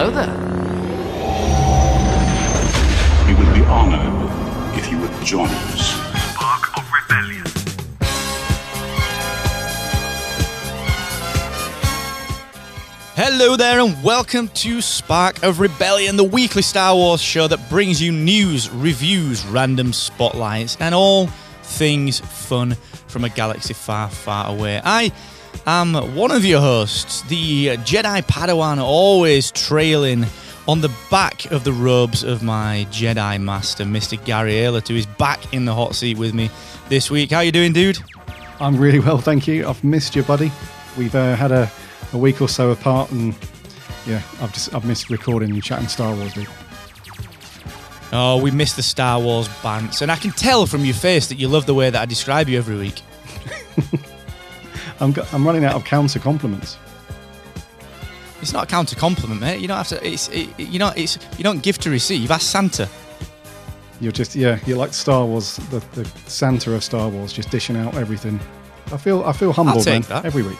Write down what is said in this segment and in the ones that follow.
Hello there. We would be honored if you would join us. Spark of Rebellion. Hello there, and welcome to Spark of Rebellion, the weekly Star Wars show that brings you news, reviews, random spotlights, and all things fun from a galaxy far, far away. I am one of your hosts, the Jedi Padawan, always trailing on the back of the robes of my Jedi Master, Mr. Gary Aylett, who is back in the hot seat with me this week. How you doing, dude? I'm really well, thank you. I've missed you, buddy. We've uh, had a, a week or so apart, and yeah, I've just I've missed recording and chatting Star Wars, dude. Oh, we missed the Star Wars bants, and I can tell from your face that you love the way that I describe you every week. I'm I'm running out of counter compliments. It's not a counter compliment, mate. You don't have to. It's it, you know. It's you don't give to receive. You've ask Santa. You're just yeah, you're like Star Wars, the, the Santa of Star Wars, just dishing out everything. I feel I feel humbled man, that. every week.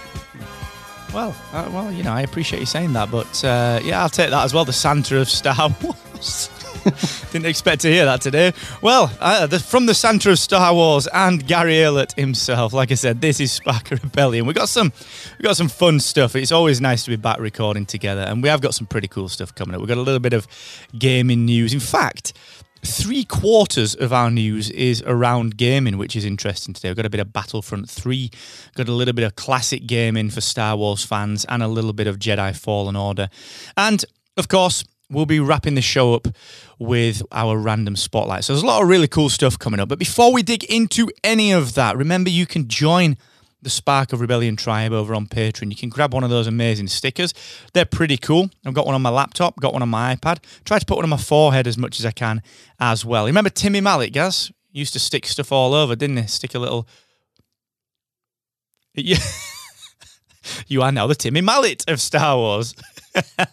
Well, uh, well, you know, I appreciate you saying that, but uh, yeah, I'll take that as well. The Santa of Star Wars. Didn't expect to hear that today. Well, uh, the, from the Santa of Star Wars and Gary Aylett himself. Like I said, this is Spark Rebellion. We got some, we got some fun stuff. It's always nice to be back recording together, and we have got some pretty cool stuff coming up. We've got a little bit of gaming news. In fact, three quarters of our news is around gaming, which is interesting today. We've got a bit of Battlefront 3, got a little bit of classic gaming for Star Wars fans, and a little bit of Jedi Fallen Order. And of course, we'll be wrapping the show up with our random spotlight. So there's a lot of really cool stuff coming up. But before we dig into any of that, remember you can join the Spark of Rebellion tribe over on Patreon. You can grab one of those amazing stickers. They're pretty cool. I've got one on my laptop, got one on my iPad. Try to put one on my forehead as much as I can as well. Remember Timmy Mallett, guys? Used to stick stuff all over, didn't he? Stick a little. Yeah. you are now the Timmy Mallett of Star Wars. and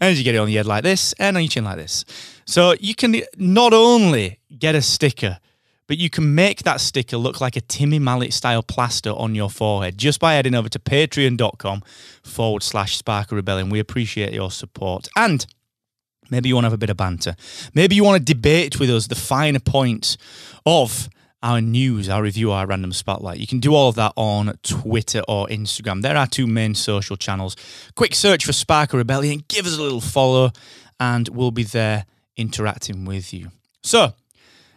as you get it on your head like this and on your chin like this. So you can not only get a sticker, but you can make that sticker look like a Timmy Mallett style plaster on your forehead just by heading over to patreon.com forward slash Spark of Rebellion. We appreciate your support. And maybe you want to have a bit of banter. Maybe you want to debate with us the finer points of our news, our review, our random spotlight. You can do all of that on Twitter or Instagram. There are two main social channels. Quick search for Spark of Rebellion, give us a little follow, and we'll be there interacting with you. So,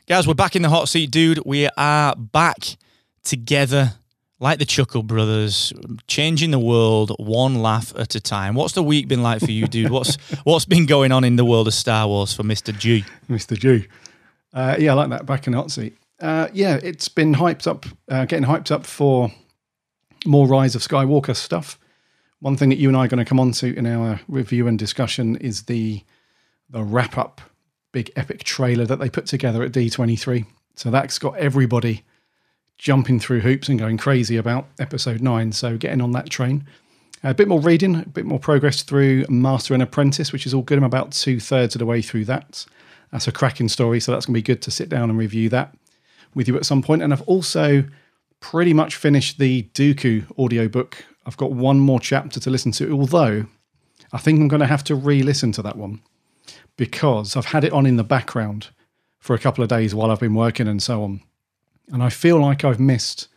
guys, we're back in the hot seat, dude. We are back together like the Chuckle Brothers, changing the world one laugh at a time. What's the week been like for you, dude? What's what's been going on in the world of Star Wars for Mr. G? Mr. G. Uh, yeah, I like that. Back in the hot seat. Uh, yeah, it's been hyped up, uh, getting hyped up for more Rise of Skywalker stuff. One thing that you and I are going to come on to in our review and discussion is the the wrap up big epic trailer that they put together at D23. So that's got everybody jumping through hoops and going crazy about episode nine. So getting on that train. A bit more reading, a bit more progress through Master and Apprentice, which is all good. I'm about two thirds of the way through that. That's a cracking story, so that's going to be good to sit down and review that with you at some point. And I've also pretty much finished the Dooku audiobook. I've got one more chapter to listen to, although I think I'm going to have to re listen to that one because I've had it on in the background for a couple of days while I've been working and so on. And I feel like I've missed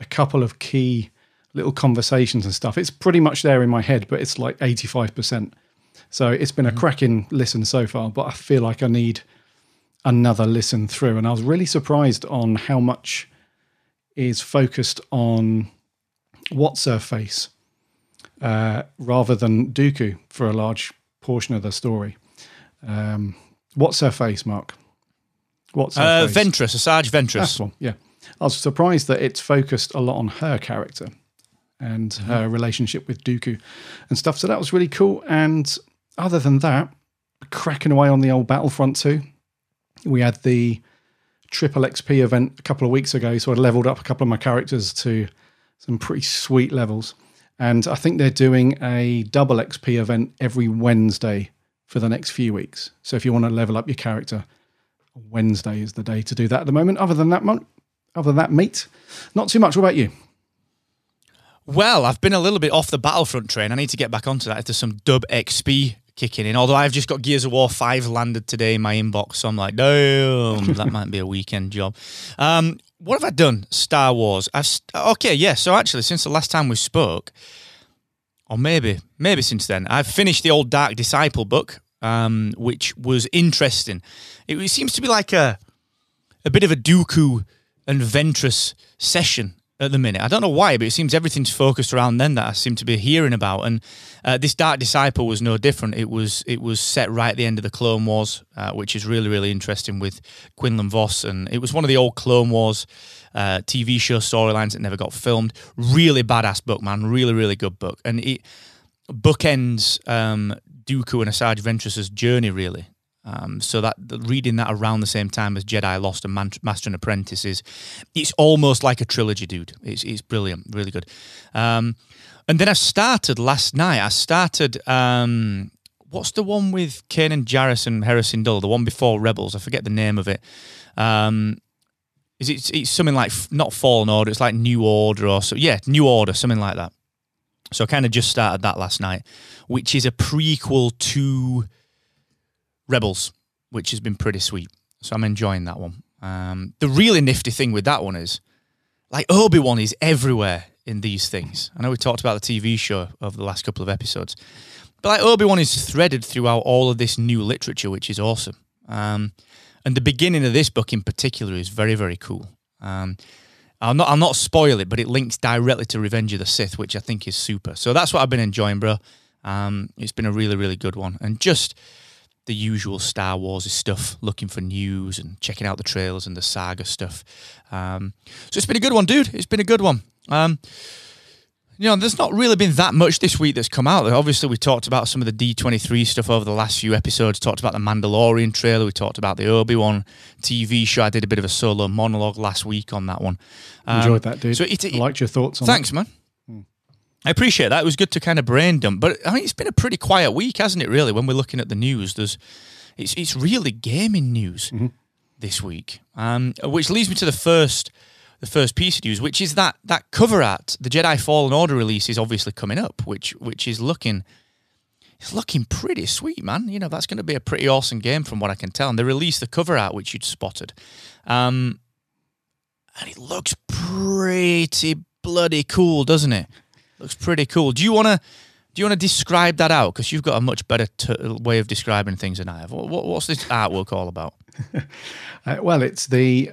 a couple of key little conversations and stuff. It's pretty much there in my head, but it's like 85%. So it's been a cracking listen so far, but I feel like I need another listen through. And I was really surprised on how much is focused on what's her face uh, rather than Dooku for a large portion of the story. Um, what's her face, Mark? What's her Uh, face? Ventress, Asajj Ventress. One, yeah. I was surprised that it's focused a lot on her character and her relationship with Dooku and stuff. So that was really cool. And other than that, cracking away on the old Battlefront 2. We had the triple XP event a couple of weeks ago, so I leveled up a couple of my characters to some pretty sweet levels. And I think they're doing a double XP event every Wednesday for the next few weeks. So if you want to level up your character, Wednesday is the day to do that at the moment. Other than that, other than that, mate, not too much. What about you? Well, I've been a little bit off the Battlefront train. I need to get back onto that if there's some dub XP kicking in. Although I've just got Gears of War 5 landed today in my inbox. So I'm like, damn, that might be a weekend job. Um, what have I done? Star Wars. I've st- okay, yeah. So actually, since the last time we spoke, or maybe, maybe since then, I've finished the old Dark Disciple book, um, which was interesting. It, it seems to be like a a bit of a Dooku and Ventress session at the minute. I don't know why, but it seems everything's focused around them that I seem to be hearing about. And uh, this Dark Disciple was no different. It was it was set right at the end of the Clone Wars, uh, which is really really interesting with Quinlan Vos, and it was one of the old Clone Wars. Uh, TV show storylines that never got filmed. Really badass book, man. Really, really good book. And it bookends um, Dooku and Asajj Ventress's journey, really. Um, so that reading that around the same time as Jedi Lost and Man- Master and Apprentice is, it's almost like a trilogy, dude. It's, it's brilliant, really good. Um, and then I started last night. I started um, what's the one with Kanan Jarrus and Hera Syndulla? The one before Rebels. I forget the name of it. Um, is it? It's something like not Fallen Order. It's like New Order or so. Yeah, New Order, something like that. So I kind of just started that last night, which is a prequel to Rebels, which has been pretty sweet. So I'm enjoying that one. Um, the really nifty thing with that one is, like Obi Wan is everywhere in these things. I know we talked about the TV show over the last couple of episodes, but like Obi Wan is threaded throughout all of this new literature, which is awesome. Um, and the beginning of this book in particular is very very cool. Um, I'll not I'll not spoil it, but it links directly to Revenge of the Sith, which I think is super. So that's what I've been enjoying, bro. Um, it's been a really really good one, and just the usual Star Wars stuff, looking for news and checking out the trailers and the saga stuff. Um, so it's been a good one, dude. It's been a good one. Um, you know, there's not really been that much this week that's come out. Obviously, we talked about some of the D23 stuff over the last few episodes. Talked about the Mandalorian trailer. We talked about the Obi Wan TV show. I did a bit of a solo monologue last week on that one. Um, Enjoyed that, dude. So it, it, I liked your thoughts on it. Thanks, man. I appreciate that. It was good to kind of brain dump, but I mean, it's been a pretty quiet week, hasn't it? Really, when we're looking at the news, there's it's it's really gaming news this week, um, which leads me to the first the first piece of news, which is that that cover art, the Jedi Fallen Order release is obviously coming up, which which is looking it's looking pretty sweet, man. You know, that's going to be a pretty awesome game from what I can tell. And they released the cover art, which you'd spotted. Um, and it looks pretty bloody cool, doesn't it? Looks pretty cool. Do you want to do you want to describe that out? Because you've got a much better t- way of describing things than I have. What, what- what's this artwork all about? Uh, well, it's the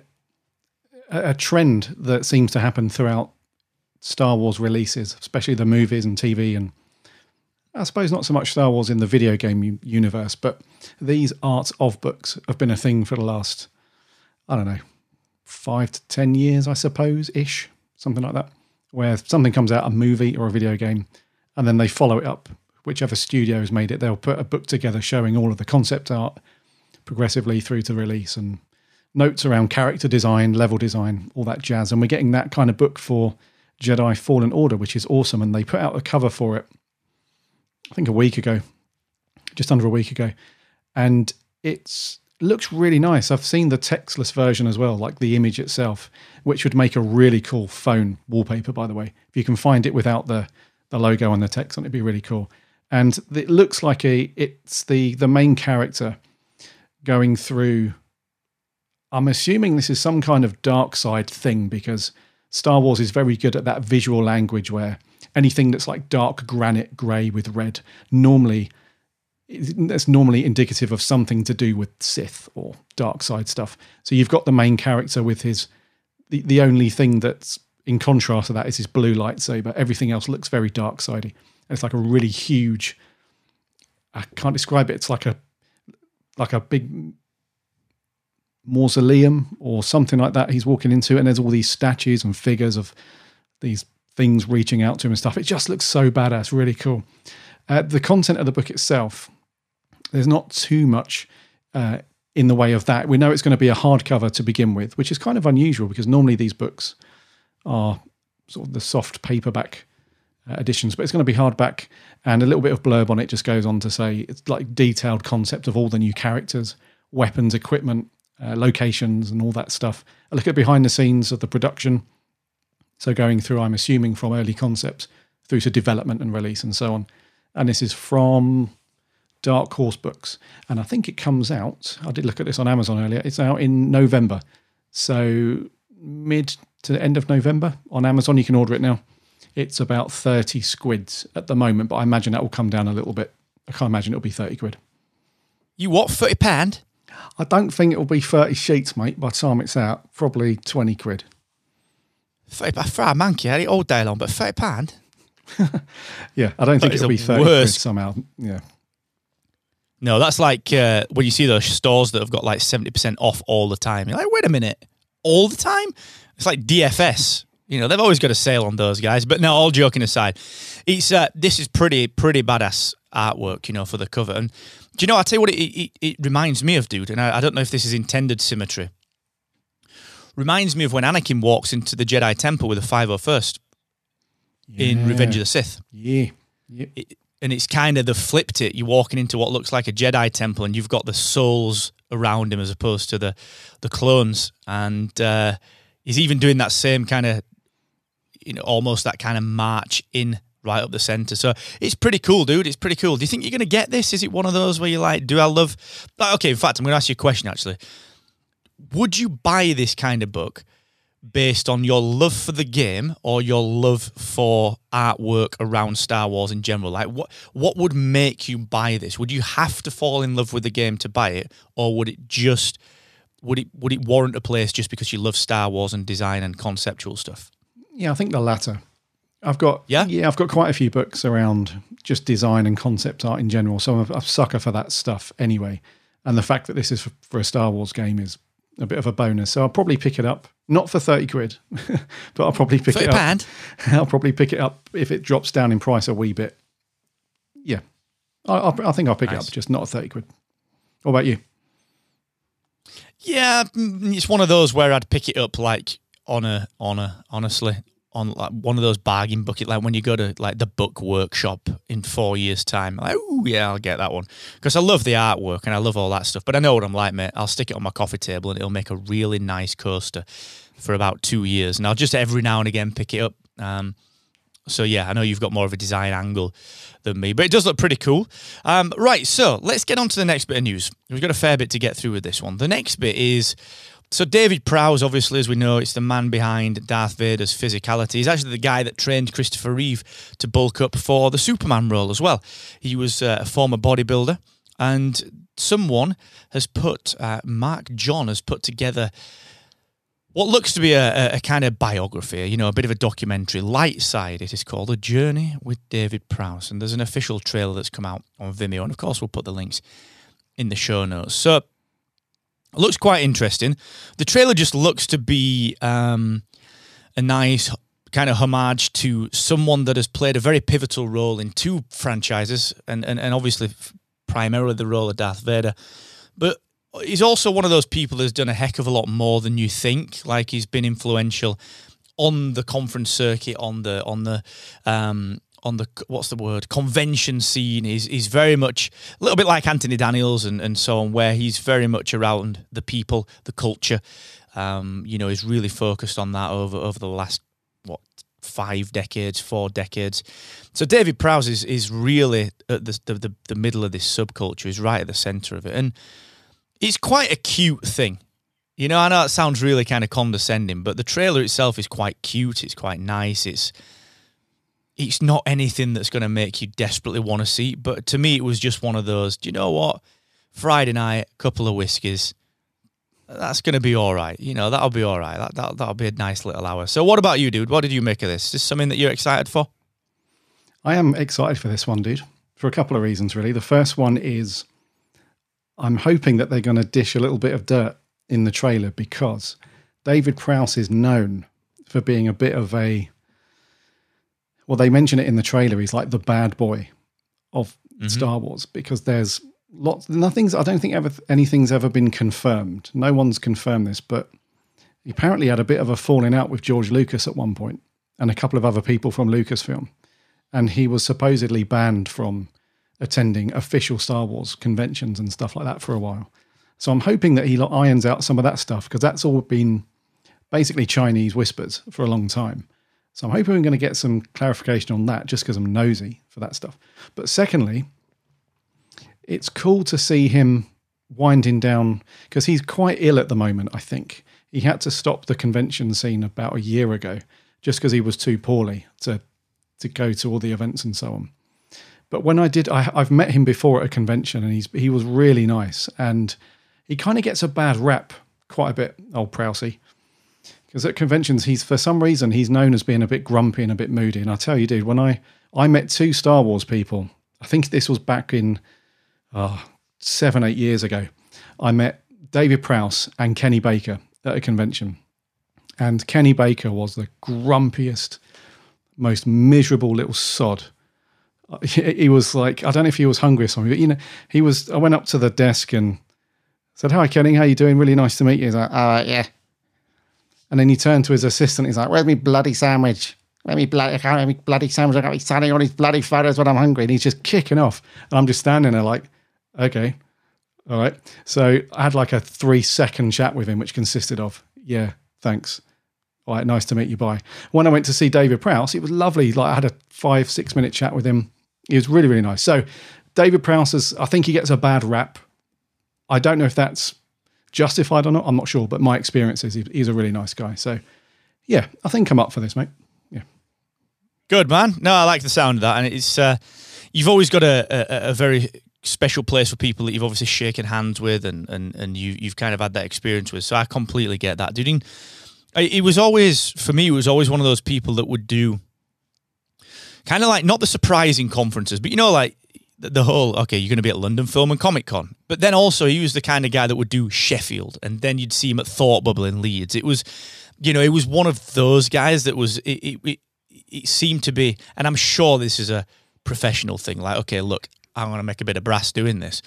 a trend that seems to happen throughout Star Wars releases, especially the movies and TV, and I suppose not so much Star Wars in the video game universe, but these arts of books have been a thing for the last, I don't know, five to ten years, I suppose, ish, something like that, where something comes out, a movie or a video game, and then they follow it up. Whichever studio has made it, they'll put a book together showing all of the concept art progressively through to release and notes around character design, level design, all that jazz. And we're getting that kind of book for Jedi Fallen Order, which is awesome. And they put out a cover for it, I think a week ago, just under a week ago. And it's looks really nice. I've seen the textless version as well, like the image itself, which would make a really cool phone wallpaper, by the way. If you can find it without the the logo and the text on it, it'd be really cool. And it looks like a it's the the main character going through I'm assuming this is some kind of dark side thing because Star Wars is very good at that visual language where anything that's like dark granite grey with red normally that's normally indicative of something to do with Sith or dark side stuff. So you've got the main character with his the, the only thing that's in contrast to that is his blue lightsaber. Everything else looks very dark sidey. It's like a really huge I can't describe it. It's like a like a big mausoleum or something like that he's walking into and there's all these statues and figures of these things reaching out to him and stuff. It just looks so badass, really cool. Uh, the content of the book itself, there's not too much uh, in the way of that. We know it's going to be a hardcover to begin with, which is kind of unusual because normally these books are sort of the soft paperback uh, editions, but it's going to be hardback and a little bit of blurb on it just goes on to say it's like detailed concept of all the new characters, weapons, equipment, uh, locations, and all that stuff. A look at behind the scenes of the production. So going through, I'm assuming from early concepts through to development and release and so on. And this is from Dark Horse Books, and I think it comes out. I did look at this on Amazon earlier. It's out in November, so mid to the end of November on Amazon. You can order it now. It's about thirty squids at the moment, but I imagine that will come down a little bit. I can't imagine it'll be thirty quid. You what? Thirty pound? I don't think it'll be thirty sheets, mate. By the time it's out, probably twenty quid. Thirty pound for a monkey, I eat all day long, but thirty pound. Yeah, I don't think it'll be thirty quid worst. somehow. Yeah, No, that's like uh, when you see those stores that have got like 70% off all the time. You're like, wait a minute, all the time? It's like DFS. You know, they've always got a sale on those guys. But no, all joking aside, it's uh, this is pretty, pretty badass artwork, you know, for the cover. And do you know, I'll tell you what it, it, it reminds me of, dude, and I, I don't know if this is intended symmetry. Reminds me of when Anakin walks into the Jedi Temple with a 501st in Revenge of the Sith yeah, yeah. it, and it's kind of the flipped it. You're walking into what looks like a Jedi temple, and you've got the souls around him as opposed to the the clones. And uh, he's even doing that same kind of, you know, almost that kind of march in right up the center. So it's pretty cool, dude. It's pretty cool. Do you think you're gonna get this? Is it one of those where you're like, do I love? Like, okay, in fact, I'm gonna ask you a question actually. Would you buy this kind of book? based on your love for the game or your love for artwork around Star Wars in general? Like what what would make you buy this? Would you have to fall in love with the game to buy it or would it just would it would it warrant a place just because you love Star Wars and design and conceptual stuff? Yeah, I think the latter. I've got Yeah? yeah, I've got quite a few books around just design and concept art in general. So I'm a, a sucker for that stuff anyway. And the fact that this is for, for a Star Wars game is a bit of a bonus. So I'll probably pick it up, not for thirty quid, but I'll probably pick it up. pound? I'll probably pick it up if it drops down in price a wee bit. Yeah, I, I'll, I think I'll pick it up, just not at thirty quid. What about you? Yeah, mm, it's one of those where I'd pick it up like on a on a honestly on like one of those bargain bucket like when you go to like the book workshop in four years time like oh yeah I'll get that one because I love the artwork and I love all that stuff but I know what I'm like mate I'll stick it on my coffee table and it'll make a really nice coaster for about two years and I'll just every now and again pick it up um, so yeah, I know you've got more of a design angle than me, but it does look pretty cool. Um, right, so let's get on to the next bit of news. We've got a fair bit to get through with this one. The next bit is so David Prowse, obviously, as we know, it's the man behind Darth Vader's physicality. He's actually the guy that trained Christopher Reeve to bulk up for the Superman role as well. He was uh, a former bodybuilder, and someone has put uh, Mark John has put together what looks to be a, a, kind of biography, you know, a bit of a documentary. Light Side, it is called A Journey with David Prowse. And there's an official trailer that's come out on Vimeo. And of course, we'll put the links in the show notes. So, looks quite interesting. The trailer just looks to be um, a nice kind of homage to someone that has played a very pivotal role in two franchises, and, and, and obviously primarily the role of Darth Vader. But he's also one of those people that's done a heck of a lot more than you think. Like he's been influential on the conference circuit, on the on the um, on the what's the word convention scene. He's he's very much a little bit like Anthony Daniels and, and so on, where he's very much around the people, the culture. Um, you know, he's really focused on that over over the last what five decades, four decades. So David Prowse is is really at the the, the, the middle of this subculture. is right at the center of it, and it's quite a cute thing. You know, I know it sounds really kind of condescending, but the trailer itself is quite cute. It's quite nice. It's it's not anything that's going to make you desperately want to see. But to me, it was just one of those. Do you know what? Friday night, a couple of whiskies. That's going to be all right. You know, that'll be all right. That, that, that'll be a nice little hour. So, what about you, dude? What did you make of this? Is this something that you're excited for? I am excited for this one, dude, for a couple of reasons, really. The first one is I'm hoping that they're going to dish a little bit of dirt in the trailer because David Prowse is known for being a bit of a Well, they mention it in the trailer. He's like the bad boy of mm-hmm. Star Wars because there's lots. Nothing's. I don't think ever anything's ever been confirmed. No one's confirmed this, but he apparently had a bit of a falling out with George Lucas at one point and a couple of other people from Lucasfilm, and he was supposedly banned from attending official Star Wars conventions and stuff like that for a while. So I'm hoping that he irons out some of that stuff because that's all been basically Chinese whispers for a long time. So I'm hoping we're going to get some clarification on that just because I'm nosy for that stuff. But secondly, it's cool to see him winding down because he's quite ill at the moment, I think. He had to stop the convention scene about a year ago just because he was too poorly to to go to all the events and so on. But when I did, I, I've met him before at a convention, and he's he was really nice, and he kind of gets a bad rep quite a bit, old Prousey, because at conventions he's for some reason he's known as being a bit grumpy and a bit moody. And I tell you, dude, when I I met two Star Wars people, I think this was back in uh, seven eight years ago. I met David Prowse and Kenny Baker at a convention, and Kenny Baker was the grumpiest, most miserable little sod he was like, I don't know if he was hungry or something, but you know, he was. I went up to the desk and said, "Hi, Kenny, how you doing? Really nice to meet you." He's like, "All right, yeah." And then he turned to his assistant. He's like, "Where's me bloody sandwich? Let me bloody, I can't have me bloody sandwich. I got me standing on these bloody photos when I'm hungry." And he's just kicking off, and I'm just standing there like, "Okay, all right." So I had like a three second chat with him, which consisted of, "Yeah, thanks." All right, nice to meet you. Bye. When I went to see David Prowse, it was lovely. Like I had a five, six minute chat with him. He was really, really nice. So David Prowse is, I think he gets a bad rap. I don't know if that's justified or not. I'm not sure, but my experience is he's a really nice guy. So yeah, I think I'm up for this, mate. Yeah. Good man. No, I like the sound of that, and it's uh, you've always got a, a, a very special place for people that you've obviously shaken hands with, and and and you you've kind of had that experience with. So I completely get that, dude. It was always for me. It was always one of those people that would do kind of like not the surprising conferences, but you know, like the, whole okay, you're going to be at London Film and Comic Con, but then also he was the kind of guy that would do Sheffield, and then you'd see him at Thought Bubble in Leeds. It was, you know, it was one of those guys that was it. it, it it seemed to be, and I'm sure this is a professional thing. Like, okay, look, I'm going to make a bit of brass doing this,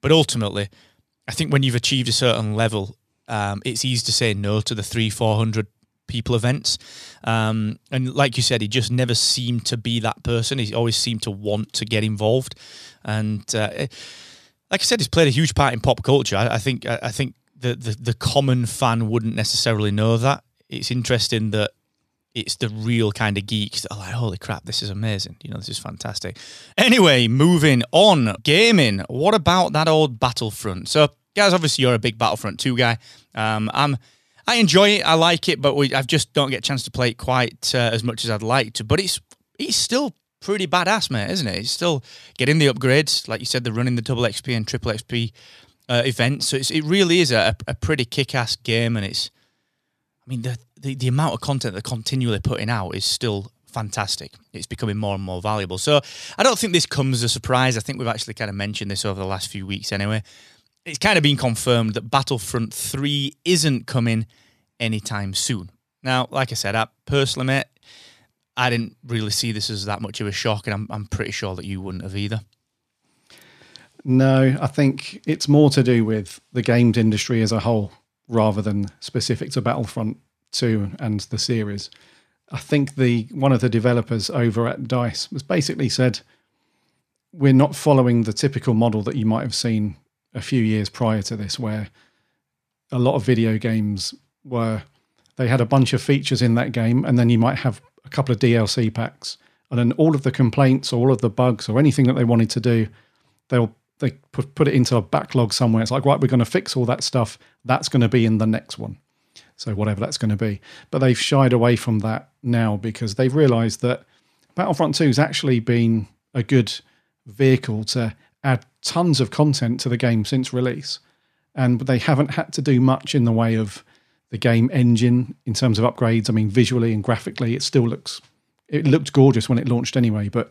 but ultimately, I think when you've achieved a certain level, um, it's easy to say no to the three, four hundred people events. Um, and like you said, he just never seemed to be that person. He always seemed to want to get involved, and uh, like I said, he's played a huge part in pop culture. I, I think I, I think the, the the common fan wouldn't necessarily know that. It's interesting that it's the real kind of geeks that are like, holy crap, this is amazing. You know, this is fantastic. Anyway, moving on. Gaming. What about that old Battlefront? So, guys, obviously you're a big Battlefront 2 guy. Um, I'm I enjoy it, I like it, but we I just don't get a chance to play it quite uh, as much as I'd like to. But it's it's still pretty badass, mate, isn't it? It's still getting the upgrades, like you said, they're running the double XP and triple XP uh, events. So it really is a, a pretty kick-ass game, and it's I mean, the, the, the amount of content they're continually putting out is still fantastic. It's becoming more and more valuable. So I don't think this comes as a surprise. I think we've actually kind of mentioned this over the last few weeks anyway. It's kind of been confirmed that Battlefront 3 isn't coming anytime soon. Now, like I said, I personally, mate, I didn't really see this as that much of a shock, and I'm, I'm pretty sure that you wouldn't have either. No, I think it's more to do with the games industry as a whole rather than specific to Battlefront 2 and the series. I think the one of the developers over at DICE was basically said we're not following the typical model that you might have seen a few years prior to this where a lot of video games were they had a bunch of features in that game and then you might have a couple of DLC packs. And then all of the complaints or all of the bugs or anything that they wanted to do they'll they put, put it into a backlog somewhere. It's like right we're going to fix all that stuff. That's going to be in the next one. So whatever that's going to be. But they've shied away from that now because they've realized that battlefront 2 has actually been a good vehicle to add tons of content to the game since release. And they haven't had to do much in the way of the game engine in terms of upgrades. I mean, visually and graphically, it still looks it looked gorgeous when it launched anyway, but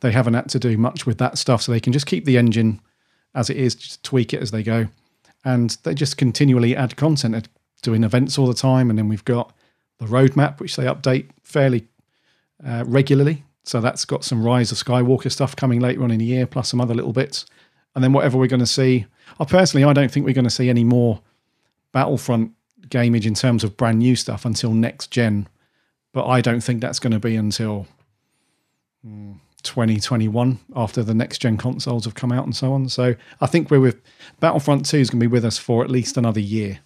they haven't had to do much with that stuff, so they can just keep the engine as it is, just tweak it as they go, and they just continually add content, doing events all the time, and then we've got the roadmap which they update fairly uh, regularly. So that's got some Rise of Skywalker stuff coming later on in the year, plus some other little bits. And then whatever we're going to see. I personally, I don't think we're going to see any more Battlefront gameage in terms of brand new stuff until next gen. But I don't think that's going to be until mm, 2021 after the next gen consoles have come out and so on. So I think we're with Battlefront 2 is going to be with us for at least another year,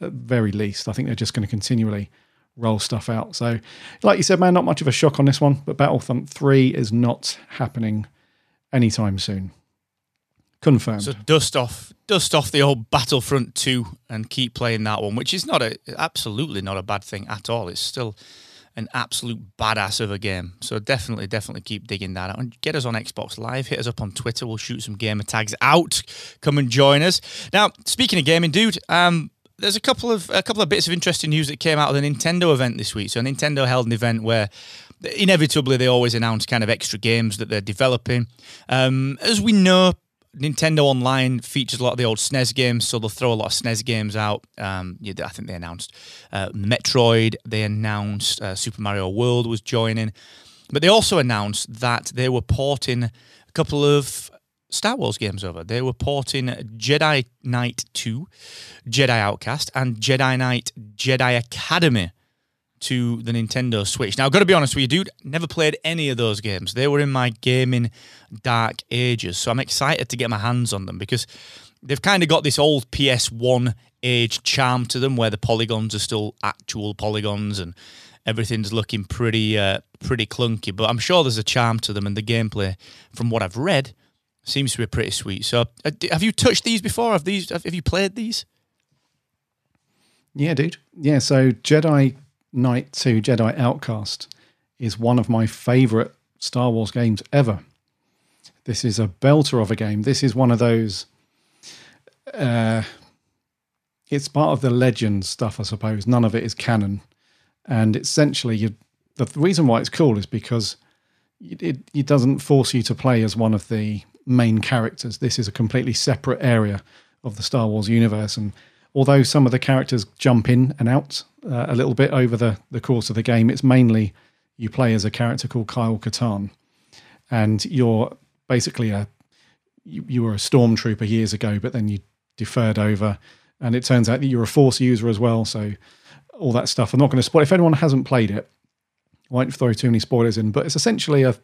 at very least. I think they're just going to continually roll stuff out. So, like you said, man, not much of a shock on this one, but Battlefront 3 is not happening anytime soon. Confirmed. So dust off, dust off the old Battlefront 2 and keep playing that one, which is not a absolutely not a bad thing at all. It's still an absolute badass of a game. So definitely, definitely keep digging that out and get us on Xbox Live. Hit us up on Twitter. We'll shoot some gamer tags out. Come and join us. Now, speaking of gaming, dude, um, there's a couple of a couple of bits of interesting news that came out of the Nintendo event this week. So Nintendo held an event where inevitably they always announce kind of extra games that they're developing. Um, as we know, Nintendo Online features a lot of the old SNES games, so they'll throw a lot of SNES games out. Um, yeah, I think they announced uh, Metroid, they announced uh, Super Mario World was joining, but they also announced that they were porting a couple of Star Wars games over. They were porting Jedi Knight 2, Jedi Outcast, and Jedi Knight Jedi Academy to the Nintendo Switch. Now, I've got to be honest with you, dude, never played any of those games. They were in my gaming dark ages, so I'm excited to get my hands on them because they've kind of got this old PS1 age charm to them where the polygons are still actual polygons and everything's looking pretty uh, pretty clunky, but I'm sure there's a charm to them and the gameplay from what I've read seems to be pretty sweet. So, uh, have you touched these before? Have these have you played these? Yeah, dude. Yeah, so Jedi Knight 2 Jedi Outcast is one of my favorite Star Wars games ever. This is a belter of a game. This is one of those. Uh, it's part of the legend stuff, I suppose. None of it is canon, and essentially, you, the reason why it's cool is because it, it doesn't force you to play as one of the main characters. This is a completely separate area of the Star Wars universe, and although some of the characters jump in and out uh, a little bit over the, the course of the game, it's mainly you play as a character called Kyle Katarn, and you're basically a you, you were a stormtrooper years ago, but then you deferred over, and it turns out that you're a Force user as well. So all that stuff. I'm not going to spoil. If anyone hasn't played it, I won't throw too many spoilers in, but it's essentially a,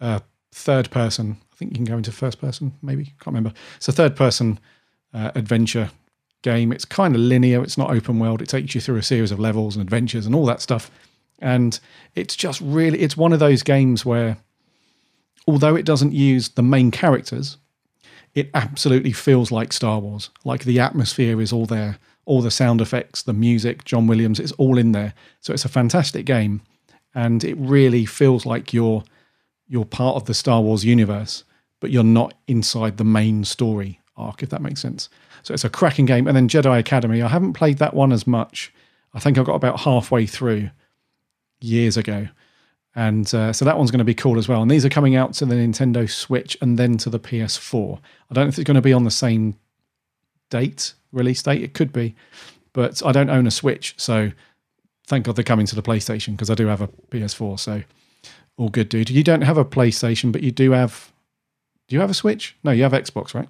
a third person. I think you can go into first person, maybe can't remember. It's a third person uh, adventure game. It's kind of linear. It's not open world. It takes you through a series of levels and adventures and all that stuff. And it's just really, it's one of those games where, although it doesn't use the main characters, it absolutely feels like Star Wars. Like the atmosphere is all there, all the sound effects, the music, John Williams, it's all in there. So it's a fantastic game, and it really feels like you're you're part of the Star Wars universe, but you're not inside the main story arc, if that makes sense. So it's a cracking game. And then Jedi Academy, I haven't played that one as much. I think I got about halfway through years ago. And uh, so that one's going to be cool as well. And these are coming out to the Nintendo Switch and then to the PS4. I don't know if it's going to be on the same date, release date. It could be, but I don't own a Switch. So thank God they're coming to the PlayStation because I do have a PS4. So all good, dude. You don't have a PlayStation, but you do have. Do you have a Switch? No, you have Xbox, right?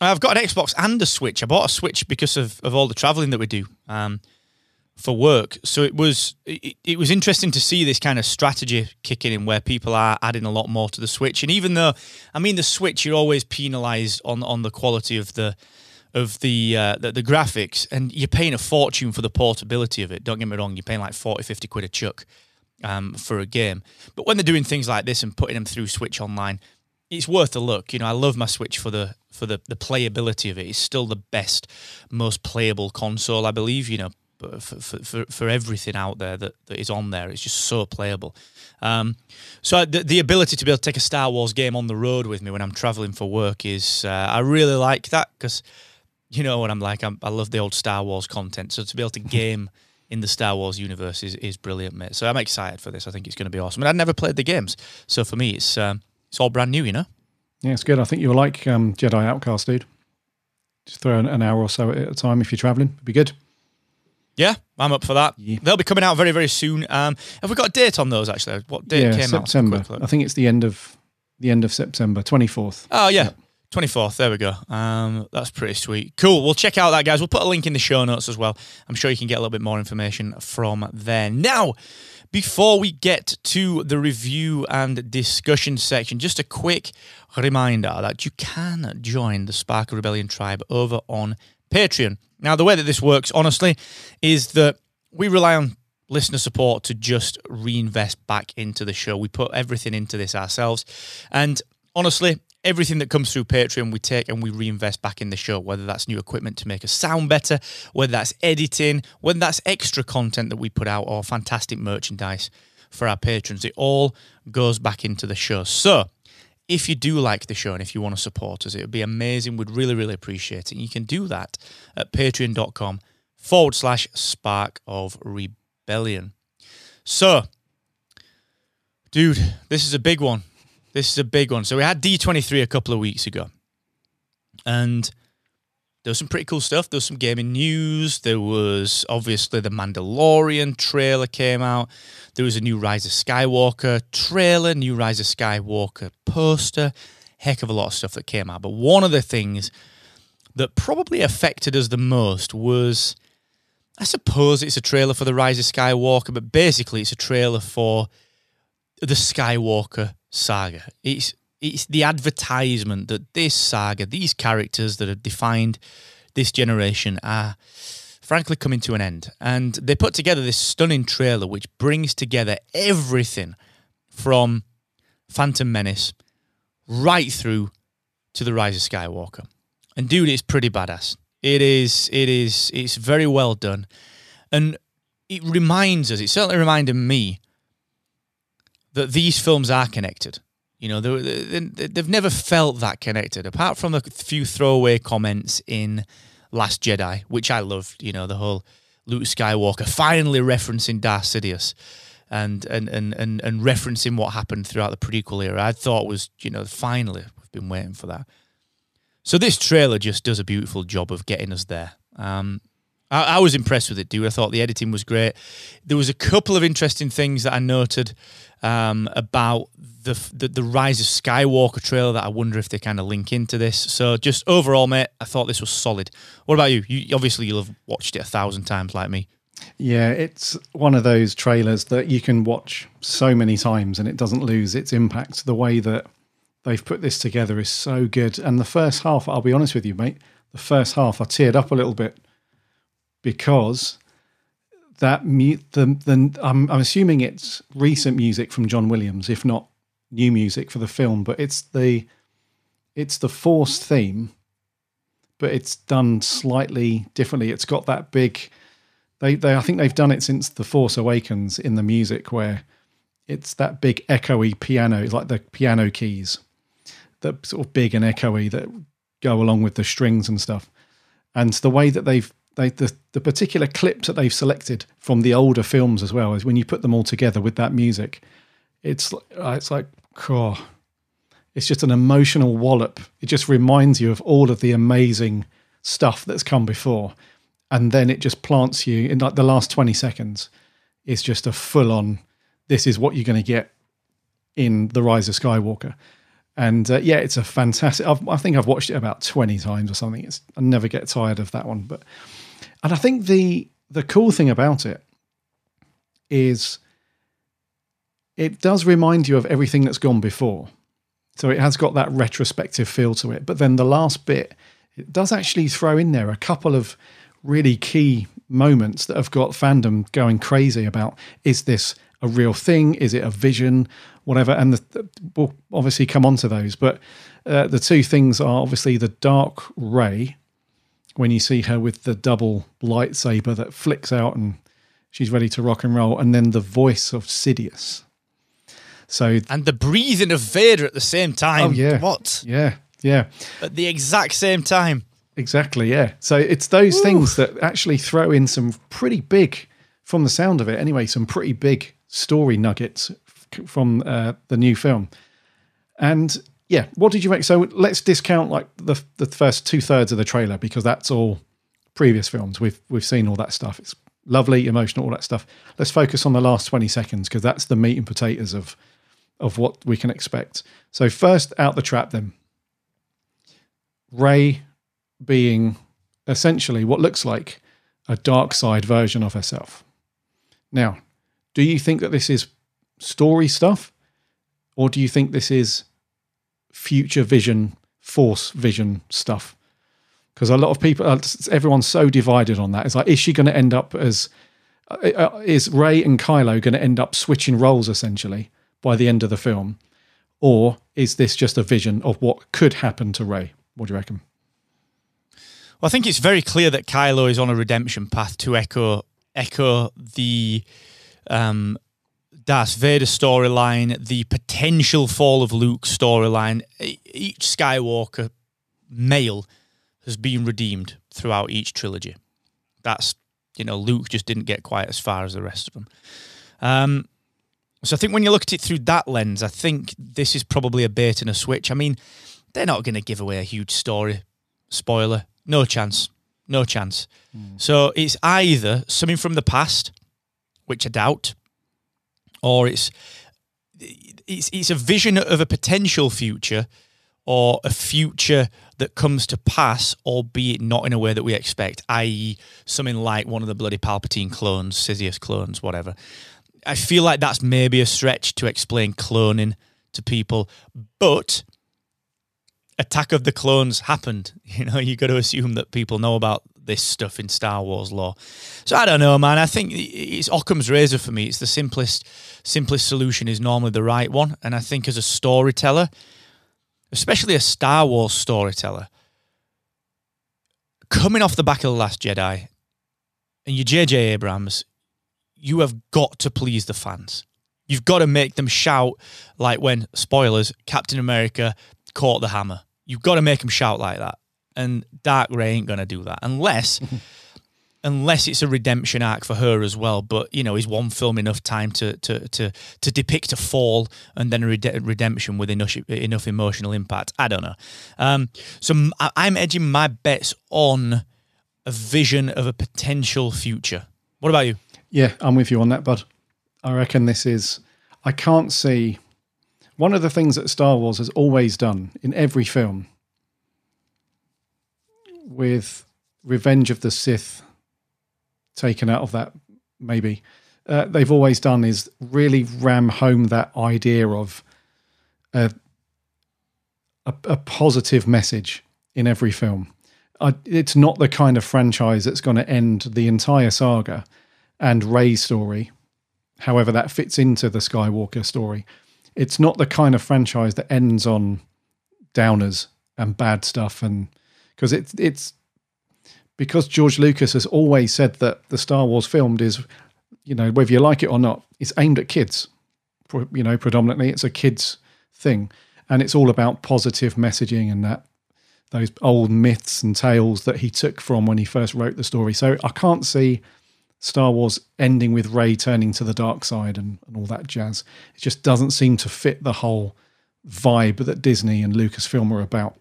I've got an Xbox and a Switch. I bought a Switch because of, of all the traveling that we do um, for work. So it was it, it, was interesting to see this kind of strategy kicking in where people are adding a lot more to the Switch. And even though I mean the Switch, you're always penalised on on the quality of the of the, uh, the, the graphics, and you're paying a fortune for the portability of it. Don't get me wrong, you're paying like 40, 50 quid a chuck um, for a game. But when they're doing things like this and putting them through Switch Online, it's worth a look. You know, I love my Switch for the for the the playability of it. It's still the best, most playable console, I believe. You know, for for for, everything out there that, that is on there, it's just so playable. Um, so the the ability to be able to take a Star Wars game on the road with me when I'm traveling for work is uh, I really like that because you know what I'm like. I'm, i love the old Star Wars content. So to be able to game in the Star Wars universe is, is brilliant, mate. So I'm excited for this. I think it's going to be awesome. And I've never played the games, so for me, it's um, it's all brand new, you know. Yeah, it's good. I think you'll like um, Jedi Outcast, dude. Just throw an, an, hour or so at a time if you're traveling. It'd be good. Yeah, I'm up for that. Yeah. They'll be coming out very, very soon. Um, have we got a date on those actually? What date yeah, came September. out? Look. I think it's the end of the end of September, twenty fourth. Oh yeah. 24th, there we go. Um, that's pretty sweet. Cool. We'll check out that, guys. We'll put a link in the show notes as well. I'm sure you can get a little bit more information from there. Now, before we get to the review and discussion section, just a quick reminder that you can join the Spark of Rebellion tribe over on Patreon. Now, the way that this works, honestly, is that we rely on listener support to just reinvest back into the show. We put everything into this ourselves. And honestly, everything that comes through Patreon, we take and we reinvest back in the show, whether that's new equipment to make us sound better, whether that's editing, whether that's extra content that we put out, or fantastic merchandise for our patrons. It all goes back into the show. So, if you do like the show and if you want to support us, it would be amazing. We'd really, really appreciate it. You can do that at patreon.com forward slash spark of rebellion. So, dude, this is a big one. This is a big one. So we had D23 a couple of weeks ago. And there was some pretty cool stuff. There was some gaming news. There was obviously the Mandalorian trailer came out. There was a new Rise of Skywalker trailer, new Rise of Skywalker poster. Heck of a lot of stuff that came out. But one of the things that probably affected us the most was I suppose it's a trailer for the Rise of Skywalker, but basically it's a trailer for the Skywalker saga. It's it's the advertisement that this saga, these characters that have defined this generation are frankly coming to an end. And they put together this stunning trailer which brings together everything from Phantom Menace right through to the Rise of Skywalker. And dude, it's pretty badass. It is, it is, it's very well done. And it reminds us, it certainly reminded me that these films are connected. You know, they, they've never felt that connected, apart from a few throwaway comments in Last Jedi, which I loved. You know, the whole Luke Skywalker finally referencing Darth Sidious and and, and, and and referencing what happened throughout the prequel era. I thought was, you know, finally we've been waiting for that. So this trailer just does a beautiful job of getting us there. Um, I, I was impressed with it, dude. I thought the editing was great. There was a couple of interesting things that I noted um, about the, the the Rise of Skywalker trailer that I wonder if they kind of link into this. So just overall, mate, I thought this was solid. What about you? You obviously you'll have watched it a thousand times like me. Yeah, it's one of those trailers that you can watch so many times and it doesn't lose its impact. The way that they've put this together is so good. And the first half, I'll be honest with you, mate, the first half I teared up a little bit because that mu- the the I'm, I'm assuming it's recent music from John Williams, if not new music for the film, but it's the it's the Force theme, but it's done slightly differently. It's got that big. They, they I think they've done it since the Force Awakens in the music where it's that big echoey piano. It's like the piano keys, that sort of big and echoey that go along with the strings and stuff. And the way that they've they the, the particular clips that they've selected from the older films as well is when you put them all together with that music, it's uh, it's like oh, it's just an emotional wallop. It just reminds you of all of the amazing stuff that's come before, and then it just plants you in like the last twenty seconds. It's just a full on. This is what you're going to get in the Rise of Skywalker. And uh, yeah, it's a fantastic. I've, I think I've watched it about twenty times or something. It's I never get tired of that one. But and I think the the cool thing about it is it does remind you of everything that's gone before. So it has got that retrospective feel to it. But then the last bit, it does actually throw in there a couple of really key moments that have got fandom going crazy about is this a real thing? Is it a vision? Whatever. And the, we'll obviously come on to those. But uh, the two things are obviously the dark ray, when you see her with the double lightsaber that flicks out and she's ready to rock and roll, and then the voice of Sidious. So, And the breathing of Vader at the same time. oh yeah, What? Yeah, yeah, At the exact same time. exactly. Yeah. So it's those things that actually throw in some pretty big, from the sound of it anyway, some pretty big story nuggets from uh, the new film. And yeah, what did you make? So let's discount like the the first two thirds of the trailer because that's all previous films. We've we've seen all that stuff. It's lovely, emotional, all that stuff. Let's focus on the last 20 seconds because that's the meat and potatoes of of what we can expect. So first out the trap then. Rey being essentially what looks like a dark side version of herself. Now, do you think that this is story stuff or do you think this is future vision, force vision stuff? Because a lot of people, uh, everyone's so divided on that. It's like, is she going to end up as, uh, uh, is Rey and Kylo going to end up switching roles essentially by the end of the film? Or is this just a vision of what could happen to Rey? What do you reckon? Well, I think it's very clear that Kylo is on a redemption path to echo echo the um, Darth Vader storyline, the potential fall of Luke storyline. Each Skywalker male has been redeemed throughout each trilogy. That's you know Luke just didn't get quite as far as the rest of them. Um, so I think when you look at it through that lens, I think this is probably a bait and a switch. I mean, they're not going to give away a huge story spoiler no chance. No chance. Mm. So it's either something from the past, which I doubt, or it's it's it's a vision of a potential future or a future that comes to pass, albeit not in a way that we expect, i.e., something like one of the bloody Palpatine clones, Sidious clones, whatever. I feel like that's maybe a stretch to explain cloning to people, but Attack of the Clones happened. You know, you got to assume that people know about this stuff in Star Wars lore. So I don't know, man. I think it's Occam's razor for me. It's the simplest, simplest solution is normally the right one. And I think as a storyteller, especially a Star Wars storyteller, coming off the back of the Last Jedi, and you J.J. Abrams, you have got to please the fans. You've got to make them shout like when spoilers Captain America caught the hammer. You've got to make them shout like that. And Dark Rey ain't to do that unless. unless it's a redemption arc for her as well. But you know, is one film enough time to to to to depict a fall and then a rede- redemption with enough enough emotional impact? I don't know. Um, so I'm edging my bets on a vision of a potential future. What about you? Yeah, I'm with you on that, bud. I reckon this is. I can't see one of the things that Star Wars has always done in every film with Revenge of the Sith taken out of that, maybe, uh, they've always done is really ram home that idea of a, a, a positive message in every film. I, it's not the kind of franchise that's going to end the entire saga and Rey's story, however that fits into the Skywalker story it's not the kind of franchise that ends on downers and bad stuff and because it's it's because George Lucas has always said that the Star Wars filmed is you know whether you like it or not it's aimed at kids you know predominantly it's a kids thing and it's all about positive messaging and that those old myths and tales that he took from when he first wrote the story so I can't see Star Wars ending with Rey turning to the dark side and, and all that jazz. It just doesn't seem to fit the whole vibe that Disney and Lucasfilm are about.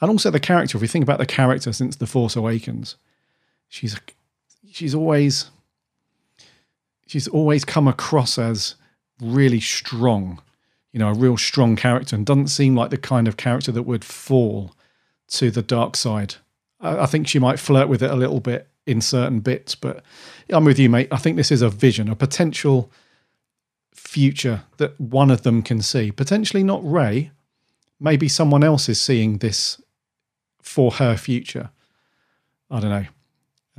And also the character, if we think about the character since The Force Awakens, she's she's always she's always come across as really strong, you know, a real strong character and doesn't seem like the kind of character that would fall to the dark side. I, I think she might flirt with it a little bit in certain bits. But I'm with you, mate. I think this is a vision, a potential future that one of them can see. Potentially not Rey. Maybe someone else is seeing this for her future. I don't know.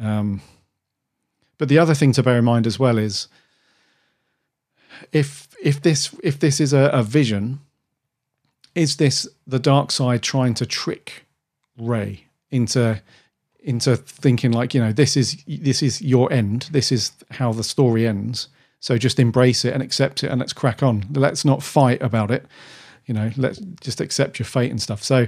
Um, but the other thing to bear in mind as well is if if this if this is a, a vision, is this the dark side trying to trick Rey into into thinking like you know this is this is your end. This is how the story ends. So just embrace it and accept it and let's crack on. Let's not fight about it. You know let's just accept your fate and stuff. So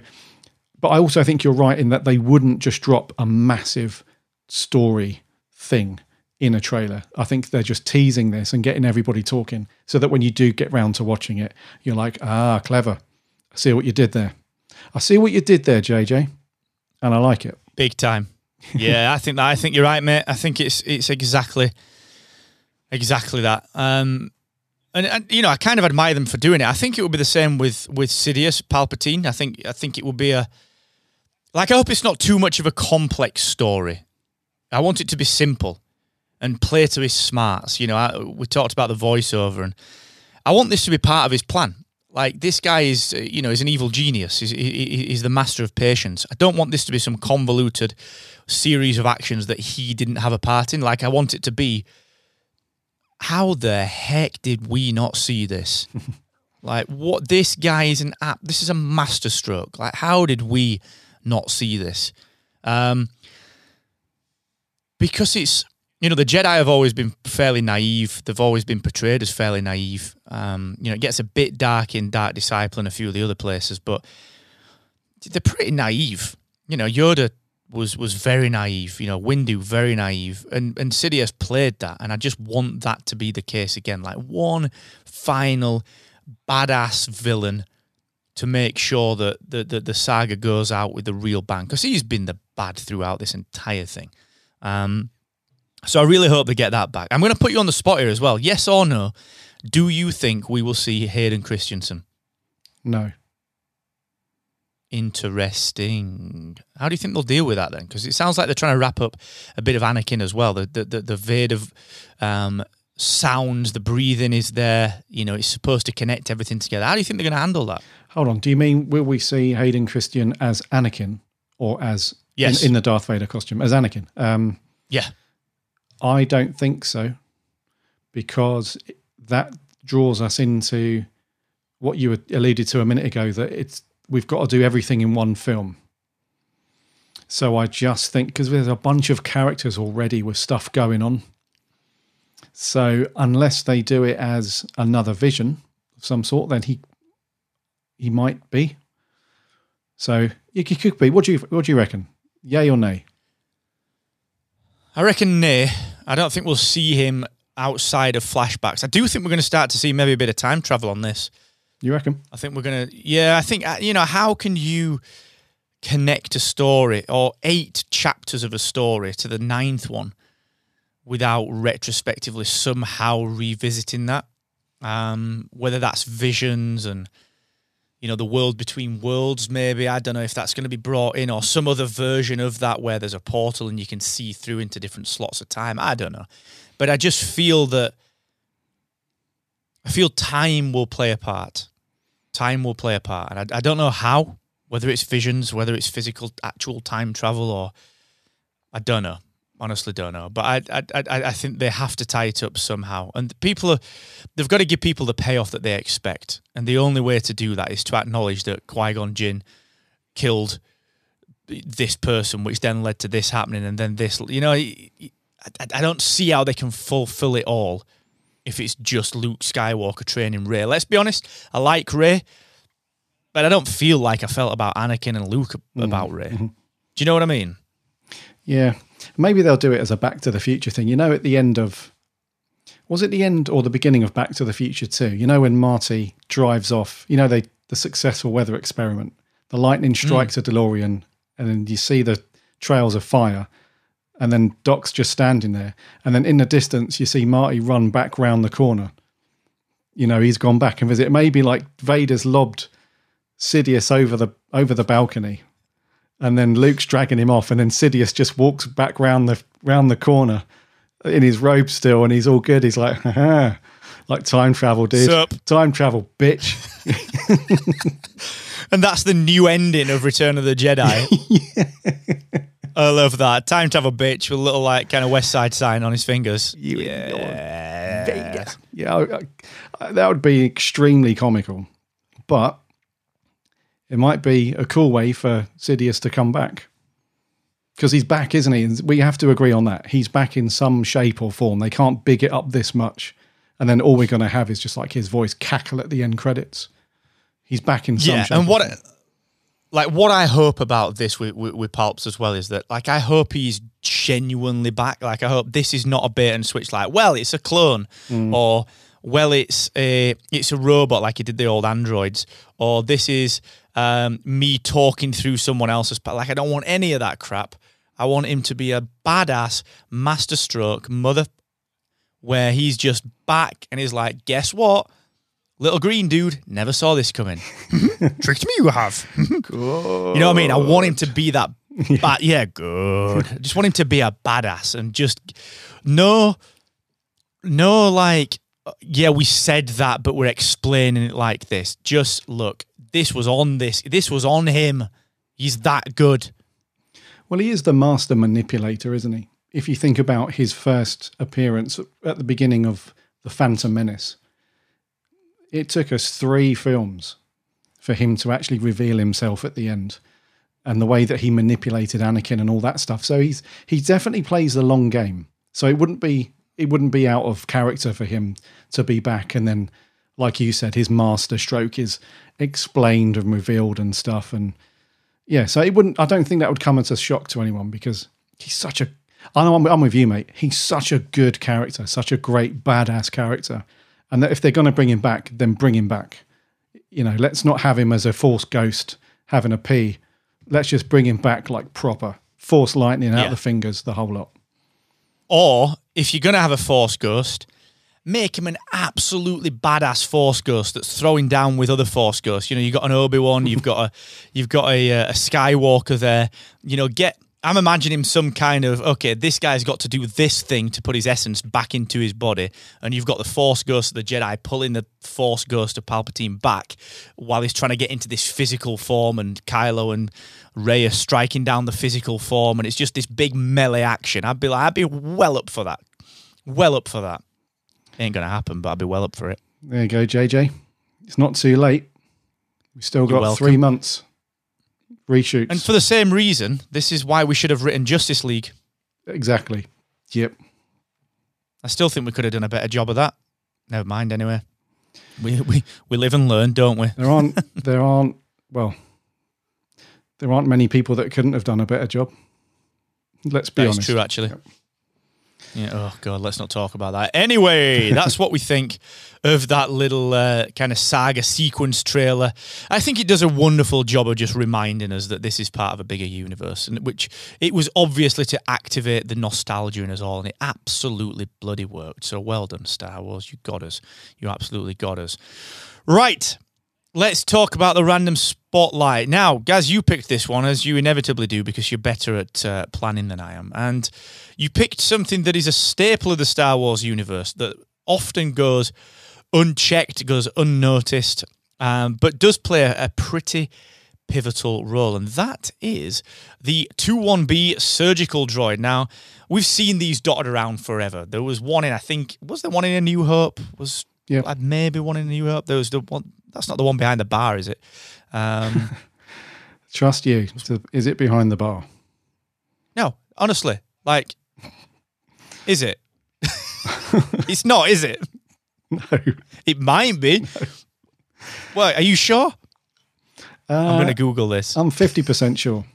but i also think you're right in that they wouldn't just drop a massive story thing in a trailer i think they're just teasing this and getting everybody talking so that when you do get round to watching it you're like ah clever i see what you did there i see what you did there jj and i like it Big time. yeah, I think that. I think you're right, mate. I think it's it's exactly exactly that. Um, and, and you know, I kind of admire them for doing it. I think it would be the same with with Sidious Palpatine. I think I think it would be a like. I hope it's not too much of a complex story. I want it to be simple and play to his smarts. You know, I, we talked about the voiceover, and I want this to be part of his plan. Like this guy is, uh, you know, is an evil genius. He's, he- he's the master of patience. I don't want this to be some convoluted series of actions that he didn't have a part in. Like I want it to be, how the heck did we not see this? like what? This guy is an app. This is a masterstroke. Like how did we not see this? Um, because it's you know the Jedi have always been fairly naive. They've always been portrayed as fairly naive. Um, you know, it gets a bit dark in Dark Disciple and a few of the other places, but they're pretty naive. You know, Yoda was was very naive. You know, Windu very naive, and and Sidious played that, and I just want that to be the case again. Like one final badass villain to make sure that the the, the saga goes out with the real bang, because he's been the bad throughout this entire thing. Um, so I really hope they get that back. I'm going to put you on the spot here as well. Yes or no? Do you think we will see Hayden Christensen? No. Interesting. How do you think they'll deal with that then? Because it sounds like they're trying to wrap up a bit of Anakin as well. The the the, the Vader um, sounds, the breathing is there. You know, it's supposed to connect everything together. How do you think they're going to handle that? Hold on. Do you mean will we see Hayden Christensen as Anakin or as Yes. in, in the Darth Vader costume as Anakin? Um, Yeah. I don't think so, because that draws us into what you alluded to a minute ago that it's we've got to do everything in one film. So I just think because there's a bunch of characters already with stuff going on. So unless they do it as another vision of some sort, then he he might be. So he could be. What do you what do you reckon? Yay or nay? I reckon nay. I don't think we'll see him outside of flashbacks. I do think we're going to start to see maybe a bit of time travel on this. You reckon? I think we're gonna. Yeah, I think uh, you know how can you connect a story or eight chapters of a story to the ninth one without retrospectively somehow revisiting that? Um, whether that's visions and you know the world between worlds, maybe I don't know if that's going to be brought in or some other version of that where there's a portal and you can see through into different slots of time. I don't know, but I just feel that I feel time will play a part time will play a part. And I, I don't know how, whether it's visions, whether it's physical, actual time travel, or I don't know. Honestly, don't know. But I, I, I, I think they have to tie it up somehow. And people are, they've got to give people the payoff that they expect. And the only way to do that is to acknowledge that Qui Gon Jinn killed this person, which then led to this happening, and then this. You know, I, I I don't see how they can fulfill it all if it's just Luke Skywalker training Rey. Let's be honest, I like Rey, but I don't feel like I felt about Anakin and Luke mm. about Rey. Mm-hmm. Do you know what I mean? Yeah, maybe they'll do it as a Back to the Future thing. You know, at the end of was it the end or the beginning of Back to the Future too? You know, when Marty drives off. You know, they the successful weather experiment. The lightning hmm. strikes a DeLorean, and then you see the trails of fire, and then Doc's just standing there, and then in the distance you see Marty run back round the corner. You know, he's gone back and visit. Maybe like Vader's lobbed Sidious over the over the balcony, and then Luke's dragging him off, and then Sidious just walks back round the round the corner in his robe still, and he's all good. He's like, Haha, like time travel, dude. Sup? Time travel, bitch. And that's the new ending of Return of the Jedi. I love that. Time travel bitch with a little like kind of West Side sign on his fingers. yeah, yeah, I- I- that would be extremely comical, but it might be a cool way for Sidious to come back because he's back, isn't he? And we have to agree on that. He's back in some shape or form. They can't big it up this much, and then all we're going to have is just like his voice cackle at the end credits. He's back in some yeah, shape. and what form. like what I hope about this with, with with Palps as well is that like I hope he's genuinely back. Like I hope this is not a bait and switch. Like, well, it's a clone, mm. or well, it's a it's a robot like he did the old androids, or this is um, me talking through someone else's. Like, I don't want any of that crap. I want him to be a badass masterstroke mother, where he's just back and he's like, guess what? Little green dude never saw this coming. Tricked me, you have. You know what I mean? I want him to be that. But yeah, good. I just want him to be a badass and just no, no, like yeah, we said that, but we're explaining it like this. Just look, this was on this. This was on him. He's that good. Well, he is the master manipulator, isn't he? If you think about his first appearance at the beginning of The Phantom Menace, it took us three films for him to actually reveal himself at the end and the way that he manipulated Anakin and all that stuff. So he's he definitely plays the long game. So it wouldn't be it wouldn't be out of character for him to be back and then like you said his master stroke is explained and revealed and stuff and yeah, so it wouldn't I don't think that would come as a shock to anyone because he's such a I know I'm, I'm with you mate. He's such a good character, such a great badass character. And that if they're going to bring him back, then bring him back. You know, let's not have him as a force ghost having a pee. Let's just bring him back like proper. Force lightning out Yeah. the fingers, the whole lot. Or if you're going to have a Force Ghost, make him an absolutely badass Force Ghost that's throwing down with other Force Ghosts. You know, you've got an Obi Wan, you've got a, you've got a, uh, a Skywalker there. You know, get. I'm imagining some kind of okay. This guy's got to do this thing to put his essence back into his body, and you've got the Force Ghost of the Jedi pulling the Force Ghost of Palpatine back while he's trying to get into this physical form, and Kylo and Rey are striking down the physical form, and it's just this big melee action. I'd be like, I'd be well up for that. Well up for that. Ain't gonna happen, but I'd be well up for it. There you go, JJ. It's not too late. We've still You're got welcome. three months. Reshoots. And for the same reason, this is why we should have written Justice League. exactly. Yep. I still think we could have done a better job of that. Never mind, anyway. We we, we live and learn, don't we? There aren't there aren't well there aren't many people that couldn't have done a better job. Let's be That's honest. true, actually. Yeah. Oh God, let's not talk about that. Anyway, that's what we think of that little uh, kind of saga sequence trailer. I think it does a wonderful job of just reminding us that this is part of a bigger universe, and which it was obviously to activate the nostalgia in us all, and it absolutely bloody worked. So well done, Star Wars. You got us. You absolutely got us. Right. Let's talk about the random spotlight. Now, Gaz, you picked this one as you inevitably do because you're better at uh, planning than I am. And you picked something that is a staple of the Star Wars universe that often goes unchecked, goes unnoticed, um, but does play a, a pretty pivotal role. And that is the 21B surgical droid. Now, we've seen these dotted around forever. There was one in, I think, was there one in A New Hope? Was Yep. uh, maybe one in A New Hope? There was the one. That's not the one behind the bar, is it? Um, Trust you. So is it behind the bar? no, honestly, like, is it? it's not, is it? No. It might be. Well, are you sure? I'm Uh, going to Google this. I'm 50% sure.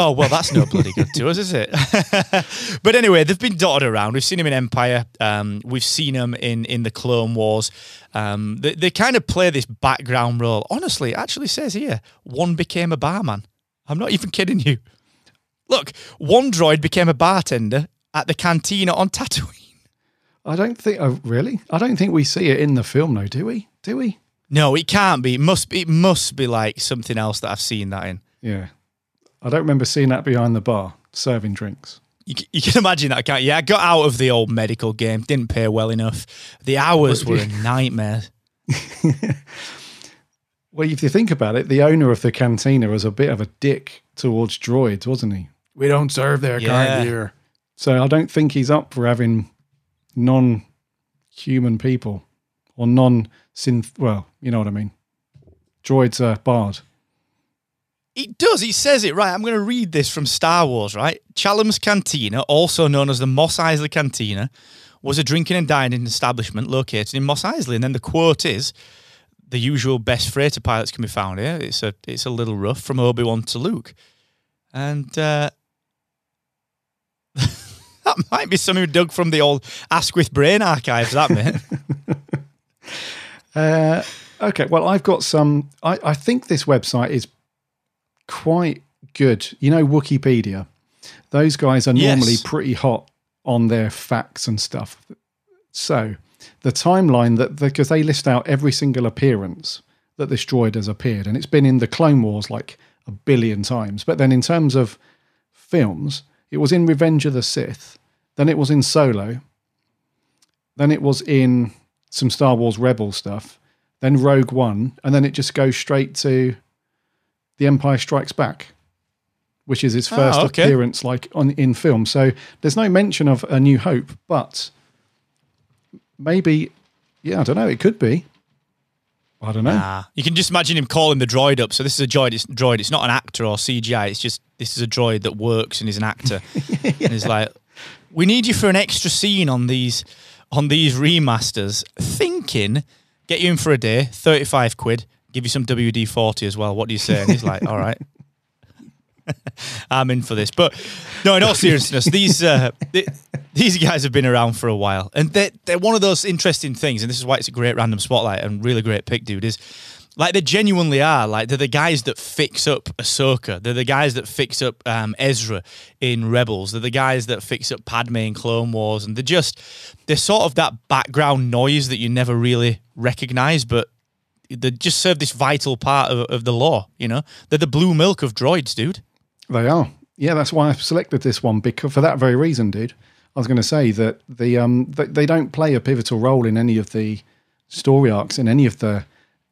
Oh, well, that's no bloody good to us, is it? but anyway, they've been dotted around. We've seen them in Empire. Um, we've seen them in, in the Clone Wars. Um, they, they kind of play this background role. Honestly, it actually says here, one became a barman. I'm not even kidding you. Look, one droid became a bartender at the cantina on Tatooine. I don't think. Oh, really? I don't think we see it in the film, though, do we? Do we? No, it can't be. It must be. It must be like something else that I've seen that in. Yeah. I don't remember seeing that behind the bar serving drinks. You, you can imagine that, can't you? I got out of the old medical game. Didn't pay well enough. The hours were a nightmare. Well, if you think about it, the owner of the cantina was a bit of a dick towards droids, wasn't he? We don't serve their Yeah. kind here. So I don't think he's up for having non human people or non synth. Well, you know what I mean. Droids are barred. It does. He says it right. I'm going to read this from Star Wars. Right, Chalmun's Cantina, also known as the Mos Eisley Cantina, was a drinking and dining establishment located in Mos Eisley. And then the quote is, "The usual best freighter pilots can be found here. It's a it's a little rough from Obi Wan to Luke." And uh, that might be something dug from the old Ask with Brain archives. That mate. Uh, okay, well, I've got some. I, I think this website is quite good. You know, Wikipedia. Those guys are normally Yes. pretty hot on their facts and stuff. So the timeline that because they list out every single appearance that this droid has appeared, and it's been in the Clone Wars like a billion times. But then in terms of films, it was in Revenge of the Sith, then it was in Solo, then it was in some Star Wars Rebel stuff, then Rogue One, and then it just goes straight to The Empire Strikes Back, which is his Oh, ah, first okay. appearance like on in film. So there's no mention of A New Hope, but maybe, yeah, I don't know. It could be. I don't know. Nah. You can just imagine him calling the droid up. So this is a droid. It's droid. It's not an actor or CGI. It's just this is a droid that works and is an actor. And he's like, we need you for an extra scene on these on these remasters. Thinking, get you in for a day, thirty five quid. Give you some WD forty as well. What do you say? And he's like, all right. I'm in for this, but no. In all seriousness, these uh, th- these guys have been around for a while, and they're they're one of those interesting things. And this is why it's a great random spotlight and really great pick, dude. Is like they genuinely are like they're the guys that fix up Ahsoka. They're the guys that fix up um, Ezra in Rebels. They're the guys that fix up Padme in Clone Wars, and they're just they're sort of that background noise that you never really recognize, but they just serve this vital part of, of the law. You know, they're the blue milk of droids, dude. They are. Yeah, that's why I selected this one because for that very reason, dude. I was going to say that the um they, they don't play a pivotal role in any of the story arcs in any of the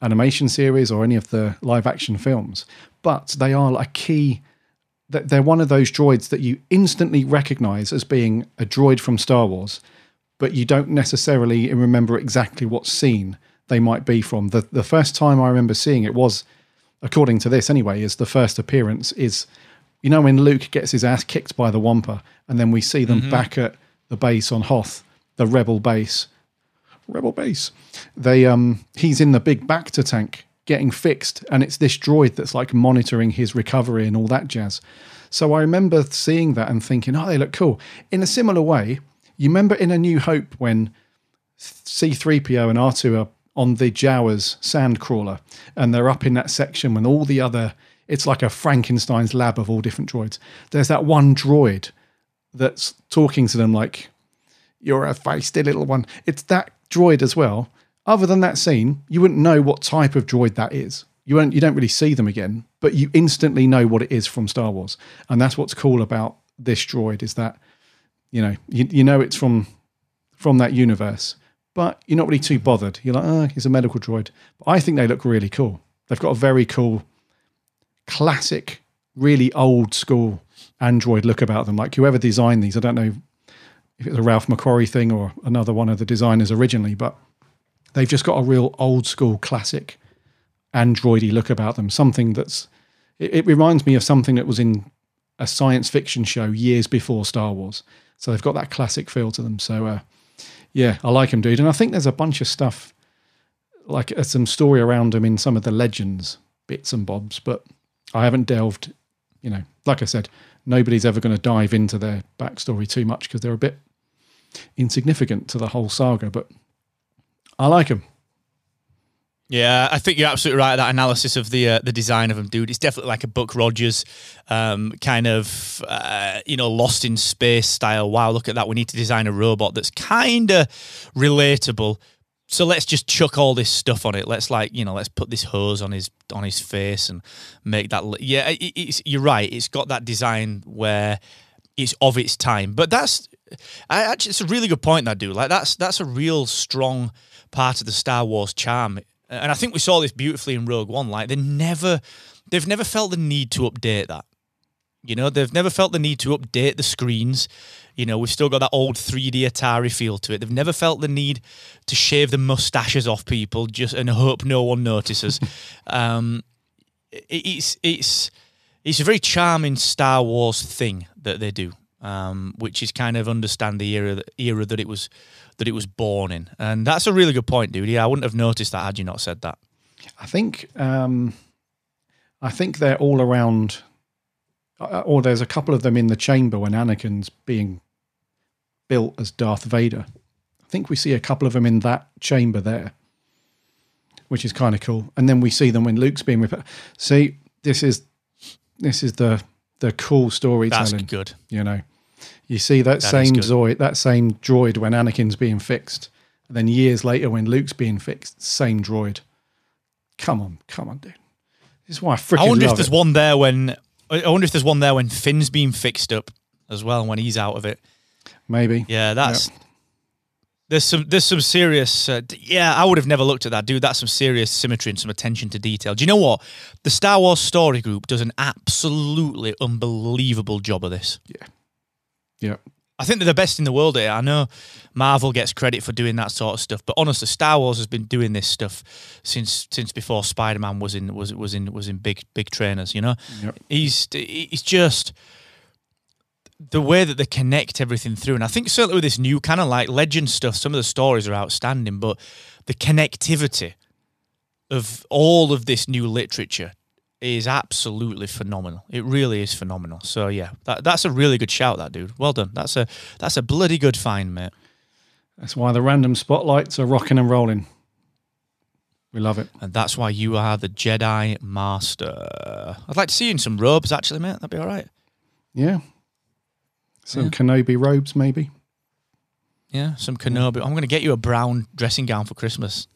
animation series or any of the live action films, but they are a key. They're one of those droids that you instantly recognize as being a droid from Star Wars, but you don't necessarily remember exactly what scene they might be from. The the first time I remember seeing it was, according to this anyway, is the first appearance is, you know, when Luke gets his ass kicked by the Wampa, and then we see them back at the base on Hoth, the Rebel base. Rebel base. They um he's in the big Bacta tank getting fixed, and it's this droid that's like monitoring his recovery and all that jazz. So I remember seeing that and thinking, oh, they look cool. In a similar way, you remember in A New Hope when C3PO and R2 are on the Jawas sand crawler and they're up in that section when all the other it's like a Frankenstein's lab of all different droids. There's that one droid that's talking to them like you're a feisty little one. It's that droid as well. Other than that scene, you wouldn't know what type of droid that is. You won't you don't really see them again, but you instantly know what it is from Star Wars. And that's what's cool about this droid is that you know, you, you know it's from from that universe, but you're not really too bothered. You're like, oh, he's a medical droid. But I think they look really cool. They've got a very cool, classic, really old school Android look about them. Like whoever designed these, I don't know if it's a Ralph McQuarrie thing or another one of the designers originally, but they've just got a real old school, classic Androidy look about them. Something that's it, it reminds me of something that was in a science fiction show years before Star Wars. So they've got that classic feel to them. So uh, yeah, I like him, dude. And I think there's a bunch of stuff, like uh, some story around him in some of the legends bits and bobs, but I haven't delved. You know, like I said, nobody's ever going to dive into their backstory too much because they're a bit insignificant to the whole saga. But I like them. Yeah, I think you're absolutely right. That analysis of the uh, the design of him, dude, it's definitely like a Buck Rogers um, kind of uh, you know lost in space style. Wow, look at that! We need to design a robot that's kind of relatable. So let's just chuck all this stuff on it. Let's like you know, let's put this hose on his on his face and make that. li- Yeah, it, you're right. It's got that design where it's of its time. But that's I, actually it's a really good point that dude. Like that's that's a real strong part of the Star Wars charm. And I think we saw this beautifully in Rogue One. Like they never they've never felt the need to update that. You know, they've never felt the need to update the screens. You know, we've still got that old 3D Atari feel to it. They've never felt the need to shave the mustaches off people just and hope no one notices. um, it- it's it's it's a very charming Star Wars thing that they do, um, which is kind of understand the era era that it was that it was born in, and that's a really good point, dude. Yeah, I wouldn't have noticed that had you not said that. I think um, I think they're all around, uh, or there's a couple of them in the chamber when Anakin's being built as Darth Vader. I think we see a couple of them in that chamber there, which is kind of cool. And then we see them when Luke's being repaired. See, this is this is the the cool storytelling. That's good. You know, you see that, That same droid, that same droid when Anakin's being fixed, and then years later when Luke's being fixed, same droid. Come on, come on, dude. This is why I freaking I wonder if there's it. one there when I wonder if there's one there when Finn's being fixed up as well when he's out of it. Maybe. Yeah, that's there's some there's some serious. Uh, yeah, I would have never looked at that, dude. That's some serious symmetry and some attention to detail. Do you know what? The Star Wars Story Group does an absolutely unbelievable job of this. Yeah. I think they're the best in the world here. I know Marvel gets credit for doing that sort of stuff, but honestly, Star Wars has been doing this stuff since since before Spider Man was in was was in was in big big trainers. You know, Yep. he's he's just the way that they connect everything through, and I think certainly with this new kind of like legend stuff, some of the stories are outstanding, but the connectivity of all of this new literature is absolutely phenomenal. It really is phenomenal. So yeah, that, that's a really good shout, that dude. Well done. That's a that's a bloody good find, mate. That's why the random spotlights are rocking and rolling. We love it. And that's why you are the Jedi Master. I'd like to see you in some robes, actually, mate. That'd be all right. Yeah. Some Kenobi robes, maybe. Yeah, some Kenobi. I'm going to get you a brown dressing gown for Christmas.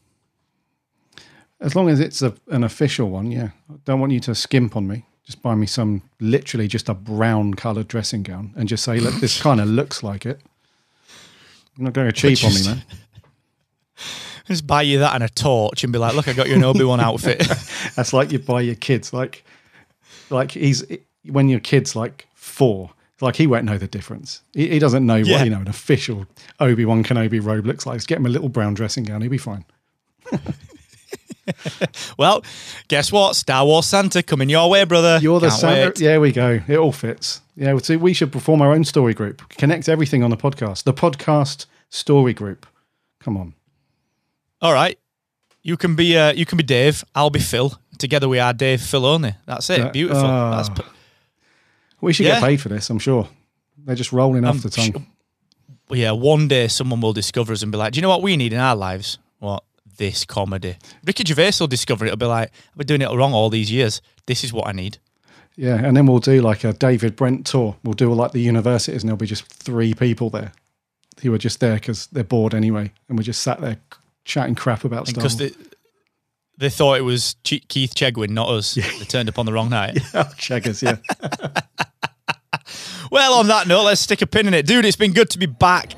As long as it's a, an official one, yeah. I don't want you to skimp on me. Just buy me some, literally just a brown coloured dressing gown and just say, look, this kind of looks like it. You're not going to cheap on me, man. Just buy you that and a torch and be like, look, I got you an Obi Wan outfit. That's like you buy your kids. Like, like he's, when your kid's like four, like he won't know the difference. He, he doesn't know Yeah. what, you know, an official Obi-Wan Kenobi robe looks like. Just get him a little brown dressing gown. He'll be fine. well, guess what? Star Wars Santa coming your way, brother. You're the Can't Santa. wait. Yeah, we go. It all fits. Yeah, so we should perform our own story group. Connect everything on the podcast. The podcast story group. Come on. All right. You can be uh, you can be Dave. I'll be Phil. Together we are Dave Filoni. That's it. That- Beautiful. ah. That's p- We should Yeah. get paid for this, I'm sure. They're just rolling off I'm the tongue. sure- yeah, one day someone will discover us and be like, "Do you know what we need in our lives? What this comedy?" Ricky Gervais will discover it. It'll be like, "I've been doing it wrong all these years. This is what I need." Yeah, and then we'll do like a David Brent tour. We'll do like the universities, and there'll be just three people there who are just there because they're bored anyway, and we're just sat there chatting crap about stuff. Because they they thought it was Ch- Keith Chegwin, not us. They turned up on the wrong night. Oh, Cheggers, yeah. Well, on that note, let's stick a pin in it, dude. It's been good to be back.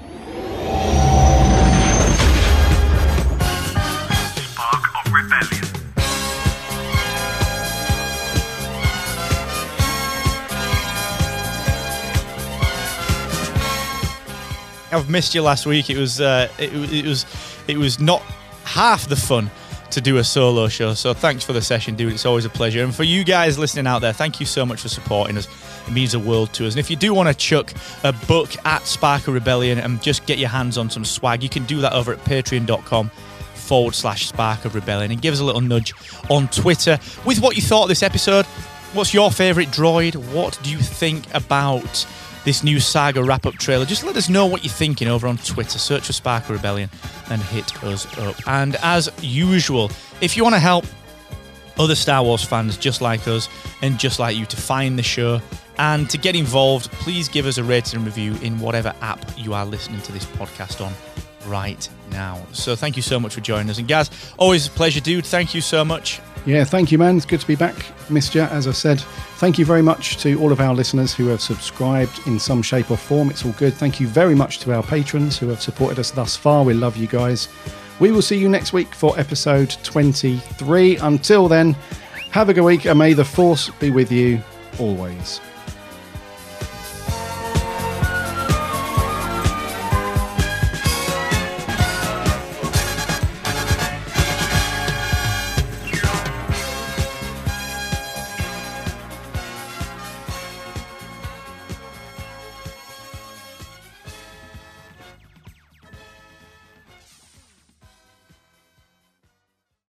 I've missed you last week. It was uh, it, it was it was not half the fun to do a solo show. So thanks for the session, dude. It's always a pleasure. And for you guys listening out there, thank you so much for supporting us. It means the world to us. And if you do want to chuck a book at Spark of Rebellion and just get your hands on some swag, you can do that over at patreon.com forward slash Spark of Rebellion and give us a little nudge on Twitter with what you thought of this episode. What's your favourite droid? What do you think about this new saga wrap up trailer? Just let us know what you're thinking over on Twitter. Search for Spark of Rebellion and hit us up. And as usual, if you want to help other Star Wars fans just like us and just like you to find the show and to get involved, please give us a rating and review in whatever app you are listening to this podcast on right now. So thank you so much for joining us. And Gaz, always a pleasure, dude. Thank you so much. Yeah, thank you, man. It's good to be back. You, as I said. Thank you very much to all of our listeners who have subscribed in some shape or form. It's all good. Thank you very much to our patrons who have supported us thus far. We love you guys. We will see you next week for episode 23. Until then, have a good week and may the force be with you always.